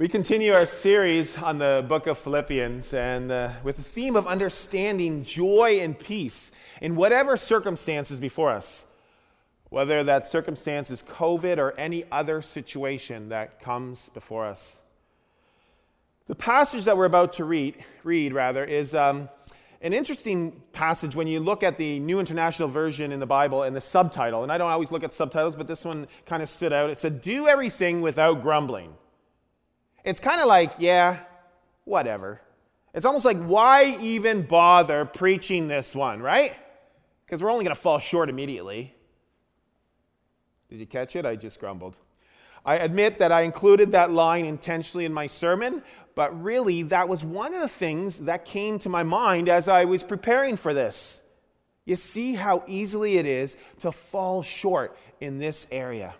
We continue our series on the book of Philippians and uh, with the theme of understanding joy and peace in whatever circumstances before us, whether that circumstance is COVID or any other situation that comes before us. The passage that we're about to read, read rather, is um, an interesting passage when you look at the New International Version in the Bible and the subtitle. And I don't always look at subtitles, but this one kind of stood out. It said, Do everything without grumbling. It's kind of like, yeah, whatever. It's almost like, why even bother preaching this one, right? Because we're only going to fall short immediately. Did you catch it? I just grumbled. I admit that I included that line intentionally in my sermon, but really, that was one of the things that came to my mind as I was preparing for this. You see how easily it is to fall short in this area.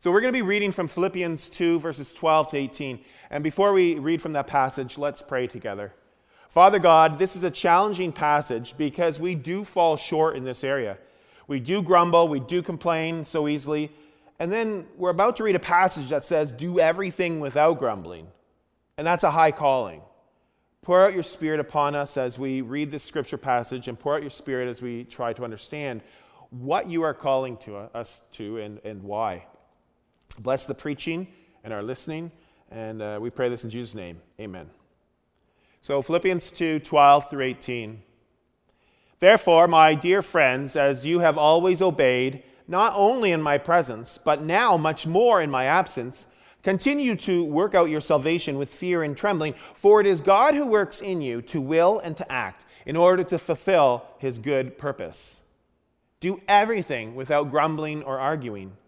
So we're going to be reading from Philippians 2, verses 12 to 18. And before we read from that passage, let's pray together. Father God, this is a challenging passage because we do fall short in this area. We do grumble, we do complain so easily. And then we're about to read a passage that says, do everything without grumbling. And that's a high calling. Pour out your spirit upon us as we read this scripture passage, and pour out your spirit as we try to understand what you are calling to us to and, and why. Bless the preaching and our listening. And uh, we pray this in Jesus' name. Amen. So, Philippians 2 12 through 18. Therefore, my dear friends, as you have always obeyed, not only in my presence, but now much more in my absence, continue to work out your salvation with fear and trembling, for it is God who works in you to will and to act in order to fulfill his good purpose. Do everything without grumbling or arguing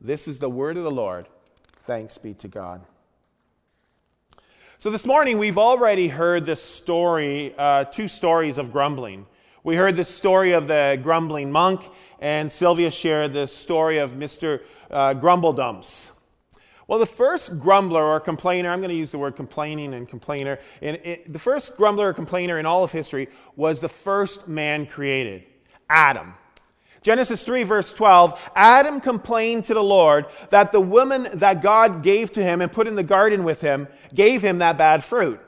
This is the word of the Lord. Thanks be to God. So, this morning we've already heard this story, uh, two stories of grumbling. We heard the story of the grumbling monk, and Sylvia shared the story of Mr. Uh, Grumbledumps. Well, the first grumbler or complainer, I'm going to use the word complaining and complainer, and it, the first grumbler or complainer in all of history was the first man created, Adam. Genesis 3, verse 12 Adam complained to the Lord that the woman that God gave to him and put in the garden with him gave him that bad fruit.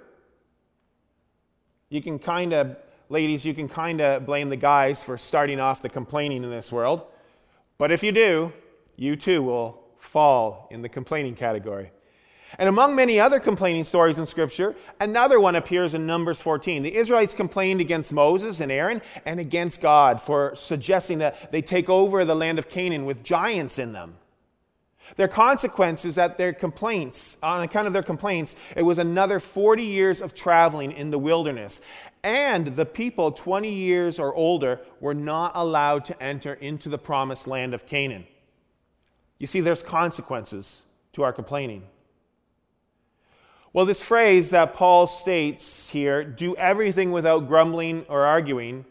You can kind of, ladies, you can kind of blame the guys for starting off the complaining in this world. But if you do, you too will fall in the complaining category. And among many other complaining stories in Scripture, another one appears in Numbers 14. The Israelites complained against Moses and Aaron and against God for suggesting that they take over the land of Canaan with giants in them. Their consequence is that their complaints, on account of their complaints, it was another 40 years of traveling in the wilderness. And the people 20 years or older were not allowed to enter into the promised land of Canaan. You see, there's consequences to our complaining. Well, this phrase that Paul states here, do everything without grumbling or arguing,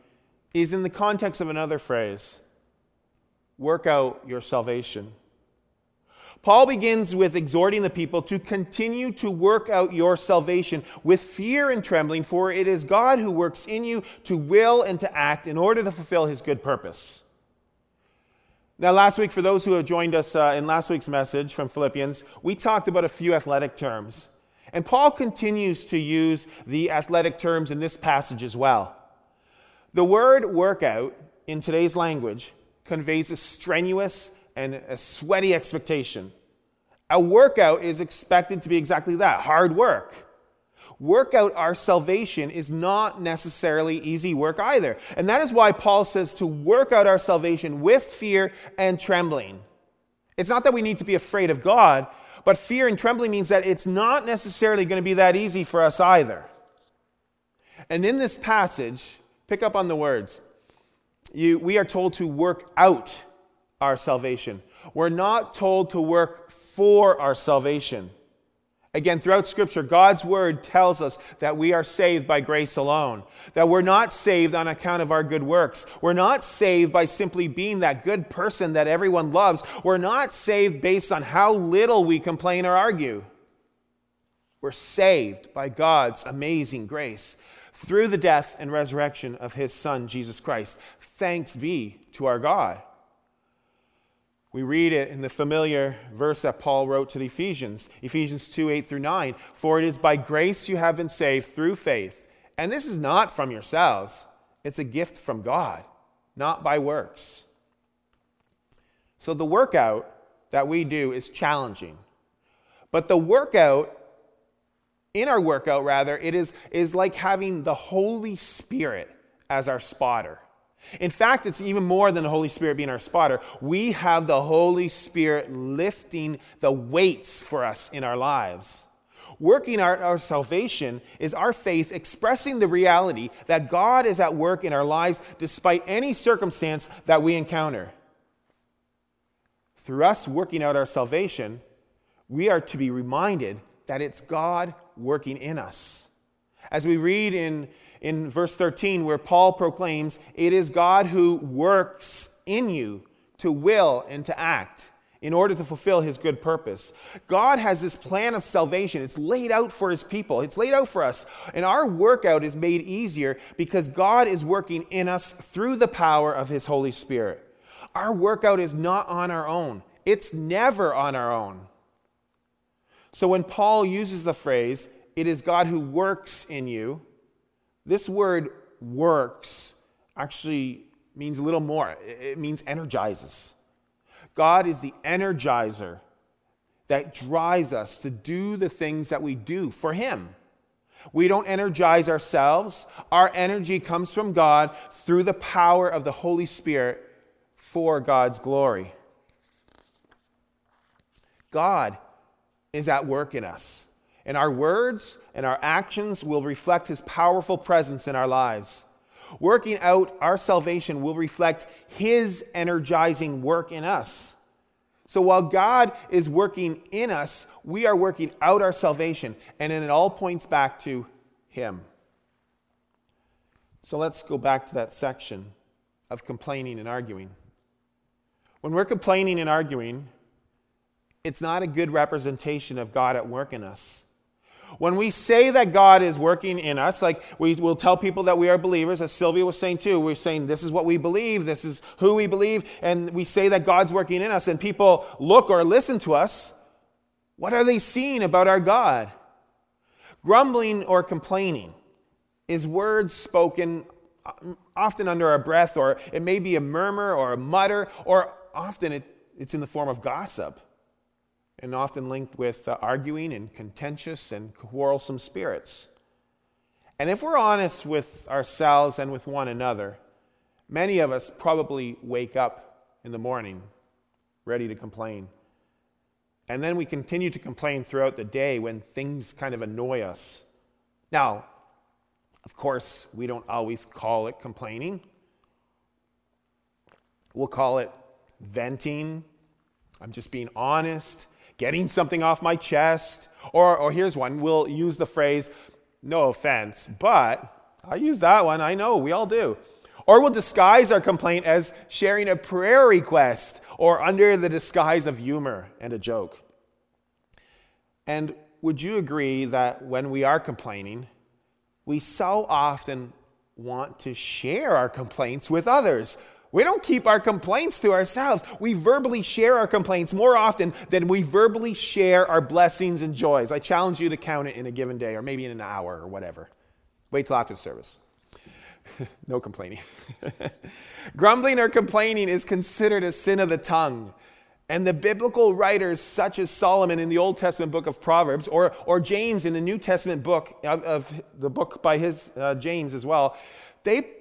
is in the context of another phrase work out your salvation. Paul begins with exhorting the people to continue to work out your salvation with fear and trembling, for it is God who works in you to will and to act in order to fulfill his good purpose. Now, last week, for those who have joined us uh, in last week's message from Philippians, we talked about a few athletic terms. And Paul continues to use the athletic terms in this passage as well. The word workout in today's language conveys a strenuous and a sweaty expectation. A workout is expected to be exactly that hard work. Work out our salvation is not necessarily easy work either. And that is why Paul says to work out our salvation with fear and trembling. It's not that we need to be afraid of God, but fear and trembling means that it's not necessarily going to be that easy for us either. And in this passage, pick up on the words. You, we are told to work out our salvation. We're not told to work for our salvation. Again, throughout Scripture, God's Word tells us that we are saved by grace alone, that we're not saved on account of our good works. We're not saved by simply being that good person that everyone loves. We're not saved based on how little we complain or argue. We're saved by God's amazing grace through the death and resurrection of His Son, Jesus Christ. Thanks be to our God. We read it in the familiar verse that Paul wrote to the Ephesians, Ephesians 2 8 through 9. For it is by grace you have been saved through faith. And this is not from yourselves, it's a gift from God, not by works. So the workout that we do is challenging. But the workout, in our workout rather, it is, is like having the Holy Spirit as our spotter. In fact, it's even more than the Holy Spirit being our spotter. We have the Holy Spirit lifting the weights for us in our lives. Working out our salvation is our faith expressing the reality that God is at work in our lives despite any circumstance that we encounter. Through us working out our salvation, we are to be reminded that it's God working in us. As we read in in verse 13, where Paul proclaims, It is God who works in you to will and to act in order to fulfill his good purpose. God has this plan of salvation. It's laid out for his people, it's laid out for us. And our workout is made easier because God is working in us through the power of his Holy Spirit. Our workout is not on our own, it's never on our own. So when Paul uses the phrase, it is God who works in you, this word works actually means a little more. It means energizes. God is the energizer that drives us to do the things that we do for Him. We don't energize ourselves. Our energy comes from God through the power of the Holy Spirit for God's glory. God is at work in us and our words and our actions will reflect his powerful presence in our lives. Working out our salvation will reflect his energizing work in us. So while God is working in us, we are working out our salvation, and it all points back to him. So let's go back to that section of complaining and arguing. When we're complaining and arguing, it's not a good representation of God at work in us. When we say that God is working in us, like we will tell people that we are believers, as Sylvia was saying too, we're saying this is what we believe, this is who we believe, and we say that God's working in us, and people look or listen to us. What are they seeing about our God? Grumbling or complaining is words spoken uh, often under our breath, or it may be a murmur or a mutter, or often it, it's in the form of gossip and often linked with uh, arguing and contentious and quarrelsome spirits. And if we're honest with ourselves and with one another, many of us probably wake up in the morning ready to complain. And then we continue to complain throughout the day when things kind of annoy us. Now, of course, we don't always call it complaining. We'll call it venting. I'm just being honest getting something off my chest. Or, or here's one we'll use the phrase, no offense, but I use that one. I know, we all do. Or we'll disguise our complaint as sharing a prayer request or under the disguise of humor and a joke. And would you agree that when we are complaining, we so often want to share our complaints with others? We don't keep our complaints to ourselves. We verbally share our complaints more often than we verbally share our blessings and joys. I challenge you to count it in a given day or maybe in an hour or whatever. Wait till after service. no complaining. Grumbling or complaining is considered a sin of the tongue. And the biblical writers, such as Solomon in the Old Testament book of Proverbs, or, or James in the New Testament book of, of the book by his uh, James as well, they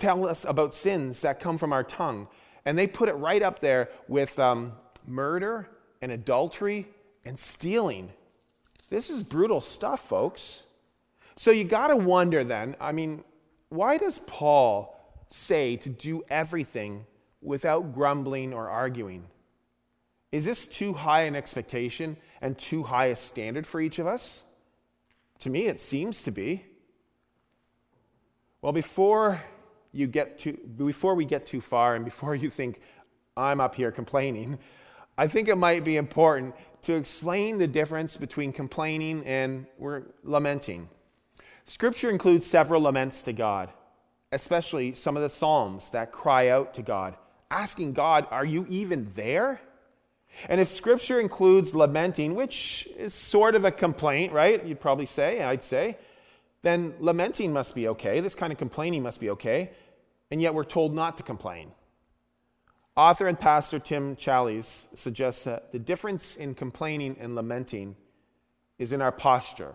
tell us about sins that come from our tongue. And they put it right up there with um, murder and adultery and stealing. This is brutal stuff, folks. So you got to wonder then I mean, why does Paul say to do everything without grumbling or arguing? Is this too high an expectation and too high a standard for each of us? To me, it seems to be. Well, before you get too, before we get too far and before you think I'm up here complaining, I think it might be important to explain the difference between complaining and we're lamenting. Scripture includes several laments to God, especially some of the Psalms that cry out to God, asking God, Are you even there? And if Scripture includes lamenting, which is sort of a complaint, right? You'd probably say, I'd say, then lamenting must be okay. This kind of complaining must be okay. And yet we're told not to complain. Author and pastor Tim Challies suggests that the difference in complaining and lamenting is in our posture,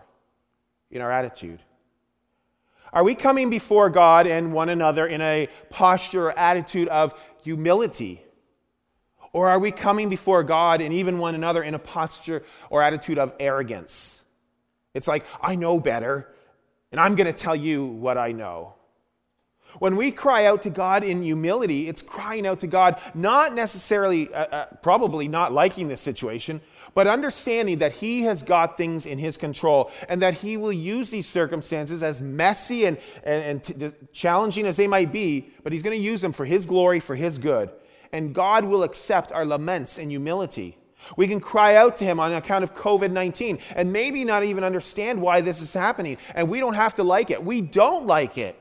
in our attitude. Are we coming before God and one another in a posture or attitude of humility? Or are we coming before God and even one another in a posture or attitude of arrogance? It's like, I know better, and I'm going to tell you what I know. When we cry out to God in humility, it's crying out to God, not necessarily, uh, uh, probably not liking this situation, but understanding that He has got things in His control and that He will use these circumstances, as messy and, and, and t- challenging as they might be, but He's going to use them for His glory, for His good. And God will accept our laments in humility. We can cry out to him on account of COVID 19 and maybe not even understand why this is happening. And we don't have to like it. We don't like it.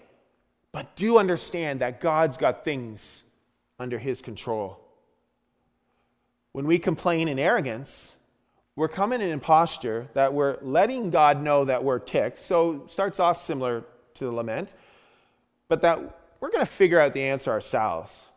But do understand that God's got things under his control. When we complain in arrogance, we're coming in posture that we're letting God know that we're ticked. So starts off similar to the lament, but that we're going to figure out the answer ourselves.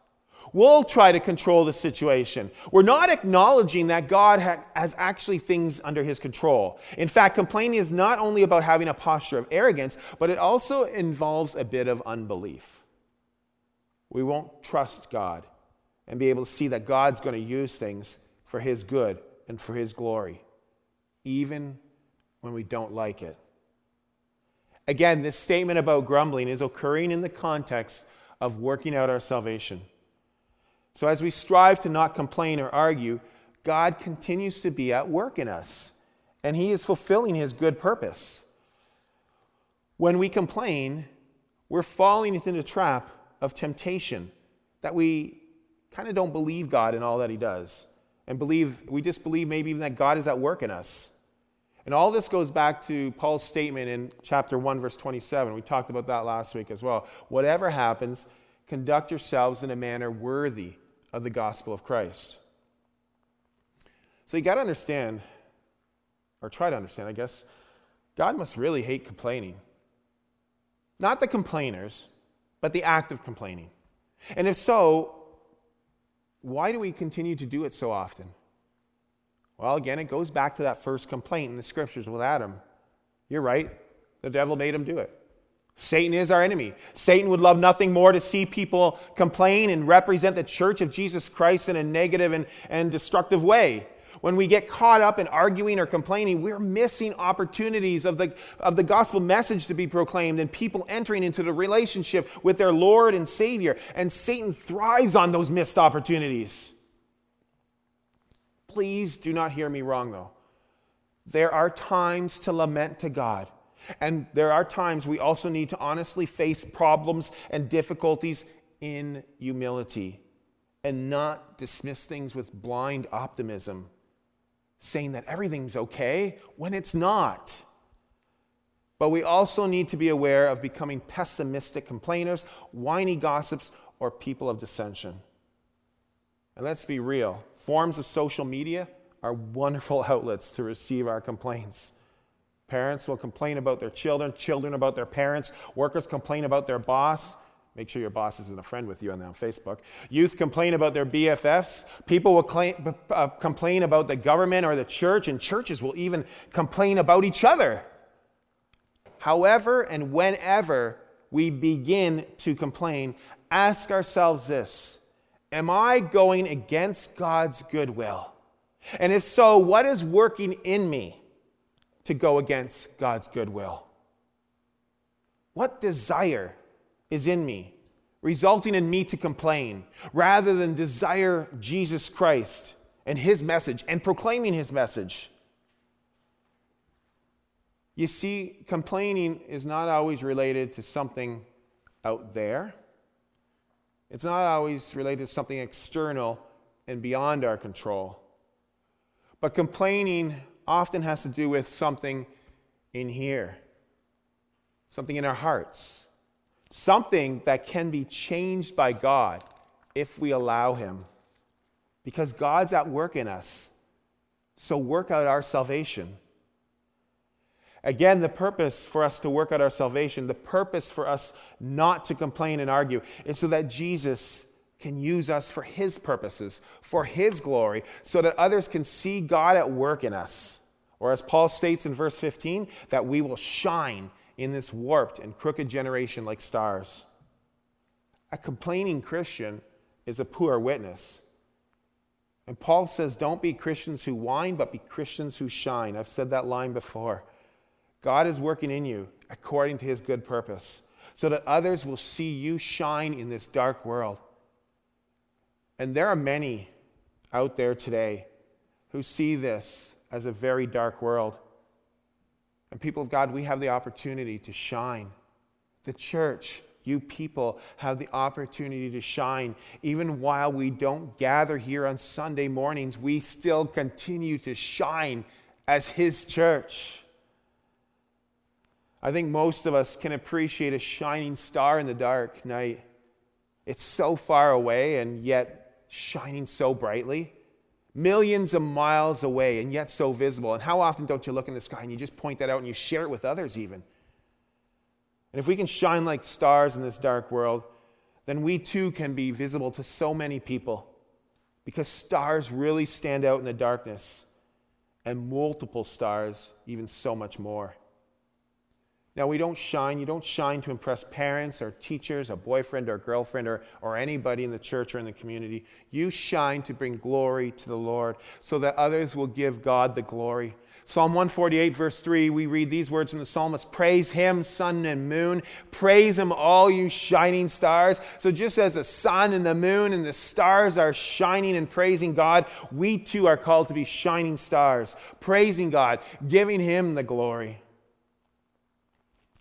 We'll try to control the situation. We're not acknowledging that God ha- has actually things under his control. In fact, complaining is not only about having a posture of arrogance, but it also involves a bit of unbelief. We won't trust God and be able to see that God's going to use things for his good and for his glory, even when we don't like it. Again, this statement about grumbling is occurring in the context of working out our salvation. So, as we strive to not complain or argue, God continues to be at work in us, and He is fulfilling His good purpose. When we complain, we're falling into the trap of temptation that we kind of don't believe God in all that He does, and believe we just believe maybe even that God is at work in us. And all this goes back to Paul's statement in chapter 1, verse 27. We talked about that last week as well. Whatever happens, conduct yourselves in a manner worthy of the gospel of Christ. So you got to understand, or try to understand, I guess, God must really hate complaining. Not the complainers, but the act of complaining. And if so, why do we continue to do it so often? Well, again, it goes back to that first complaint in the scriptures with Adam. You're right, the devil made him do it. Satan is our enemy. Satan would love nothing more to see people complain and represent the church of Jesus Christ in a negative and, and destructive way. When we get caught up in arguing or complaining, we're missing opportunities of the, of the gospel message to be proclaimed and people entering into the relationship with their Lord and Savior. And Satan thrives on those missed opportunities. Please do not hear me wrong, though. There are times to lament to God. And there are times we also need to honestly face problems and difficulties in humility and not dismiss things with blind optimism, saying that everything's okay when it's not. But we also need to be aware of becoming pessimistic complainers, whiny gossips, or people of dissension. And let's be real forms of social media are wonderful outlets to receive our complaints. Parents will complain about their children, children about their parents, workers complain about their boss. Make sure your boss isn't a friend with you on, Facebook. Youth complain about their BFFs. People will claim, uh, complain about the government or the church, and churches will even complain about each other. However, and whenever we begin to complain, ask ourselves this Am I going against God's goodwill? And if so, what is working in me? To go against God's goodwill? What desire is in me, resulting in me to complain, rather than desire Jesus Christ and his message and proclaiming his message. You see, complaining is not always related to something out there. It's not always related to something external and beyond our control. But complaining often has to do with something in here, something in our hearts, something that can be changed by God if we allow Him. Because God's at work in us. So work out our salvation. Again, the purpose for us to work out our salvation, the purpose for us not to complain and argue, is so that Jesus can use us for his purposes, for his glory, so that others can see God at work in us. Or as Paul states in verse 15, that we will shine in this warped and crooked generation like stars. A complaining Christian is a poor witness. And Paul says, Don't be Christians who whine, but be Christians who shine. I've said that line before. God is working in you according to his good purpose, so that others will see you shine in this dark world. And there are many out there today who see this as a very dark world. And people of God, we have the opportunity to shine. The church, you people, have the opportunity to shine. Even while we don't gather here on Sunday mornings, we still continue to shine as His church. I think most of us can appreciate a shining star in the dark night. It's so far away and yet shining so brightly. Millions of miles away and yet so visible. And how often don't you look in the sky and you just point that out and you share it with others, even? And if we can shine like stars in this dark world, then we too can be visible to so many people because stars really stand out in the darkness, and multiple stars, even so much more. Now, we don't shine. You don't shine to impress parents or teachers, a boyfriend or girlfriend, or, or anybody in the church or in the community. You shine to bring glory to the Lord so that others will give God the glory. Psalm 148, verse 3, we read these words from the psalmist Praise him, sun and moon. Praise him, all you shining stars. So, just as the sun and the moon and the stars are shining and praising God, we too are called to be shining stars, praising God, giving him the glory.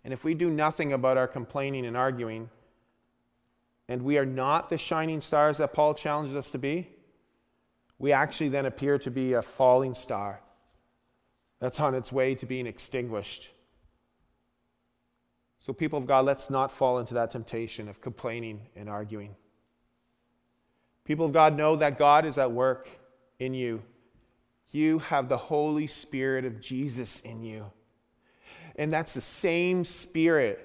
And if we do nothing about our complaining and arguing, and we are not the shining stars that Paul challenges us to be, we actually then appear to be a falling star that's on its way to being extinguished. So, people of God, let's not fall into that temptation of complaining and arguing. People of God, know that God is at work in you. You have the Holy Spirit of Jesus in you. And that's the same spirit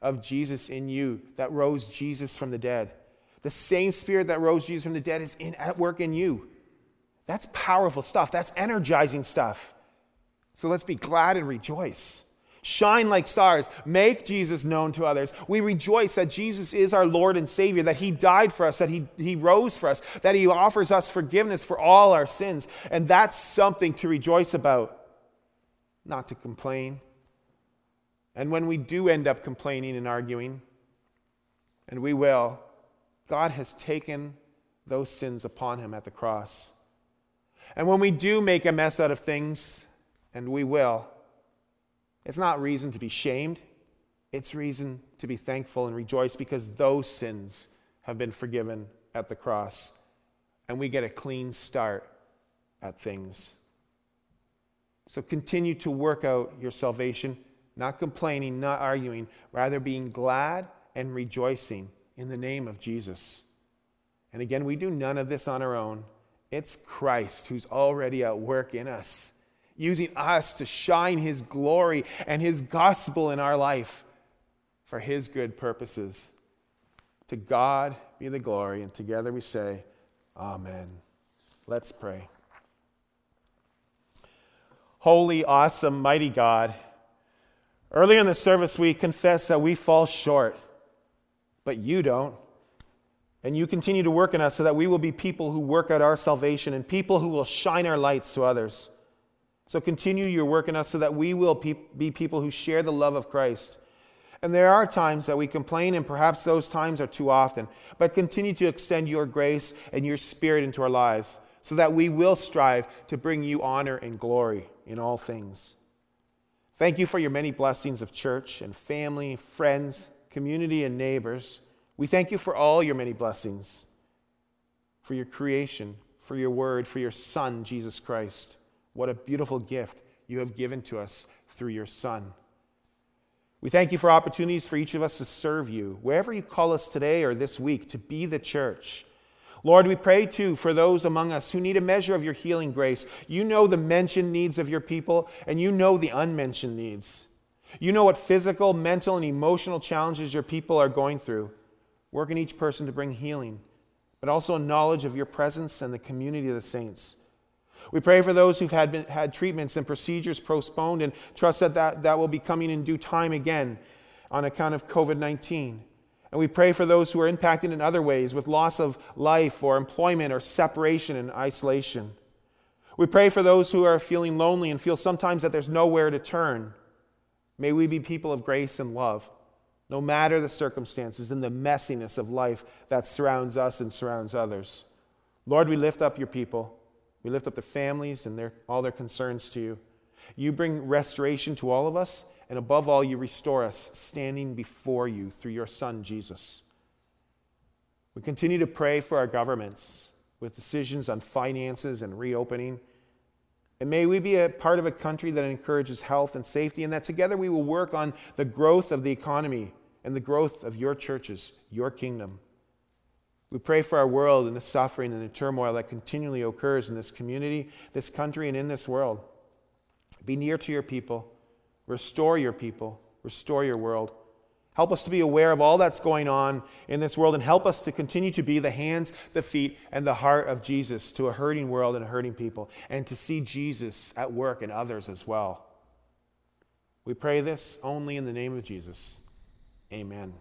of Jesus in you that rose Jesus from the dead. The same spirit that rose Jesus from the dead is in, at work in you. That's powerful stuff. That's energizing stuff. So let's be glad and rejoice. Shine like stars. Make Jesus known to others. We rejoice that Jesus is our Lord and Savior, that He died for us, that He, he rose for us, that He offers us forgiveness for all our sins. And that's something to rejoice about, not to complain. And when we do end up complaining and arguing, and we will, God has taken those sins upon him at the cross. And when we do make a mess out of things, and we will, it's not reason to be shamed. It's reason to be thankful and rejoice because those sins have been forgiven at the cross. And we get a clean start at things. So continue to work out your salvation not complaining, not arguing, rather being glad and rejoicing in the name of Jesus. And again, we do none of this on our own. It's Christ who's already at work in us, using us to shine his glory and his gospel in our life for his good purposes. To God be the glory, and together we say, Amen. Let's pray. Holy, awesome, mighty God, Earlier in the service, we confess that we fall short, but you don't. And you continue to work in us so that we will be people who work out our salvation and people who will shine our lights to others. So continue your work in us so that we will be people who share the love of Christ. And there are times that we complain, and perhaps those times are too often, but continue to extend your grace and your spirit into our lives so that we will strive to bring you honor and glory in all things. Thank you for your many blessings of church and family, friends, community, and neighbors. We thank you for all your many blessings, for your creation, for your word, for your Son, Jesus Christ. What a beautiful gift you have given to us through your Son. We thank you for opportunities for each of us to serve you, wherever you call us today or this week, to be the church. Lord, we pray too for those among us who need a measure of your healing grace. You know the mentioned needs of your people, and you know the unmentioned needs. You know what physical, mental, and emotional challenges your people are going through. Work in each person to bring healing, but also a knowledge of your presence and the community of the saints. We pray for those who've had, been, had treatments and procedures postponed and trust that, that that will be coming in due time again on account of COVID 19. And we pray for those who are impacted in other ways with loss of life or employment or separation and isolation. We pray for those who are feeling lonely and feel sometimes that there's nowhere to turn. May we be people of grace and love, no matter the circumstances and the messiness of life that surrounds us and surrounds others. Lord, we lift up your people. We lift up their families and their, all their concerns to you. You bring restoration to all of us, and above all, you restore us standing before you through your Son, Jesus. We continue to pray for our governments with decisions on finances and reopening. And may we be a part of a country that encourages health and safety, and that together we will work on the growth of the economy and the growth of your churches, your kingdom. We pray for our world and the suffering and the turmoil that continually occurs in this community, this country, and in this world. Be near to your people, restore your people, restore your world. Help us to be aware of all that's going on in this world and help us to continue to be the hands, the feet, and the heart of Jesus to a hurting world and hurting people, and to see Jesus at work in others as well. We pray this only in the name of Jesus. Amen.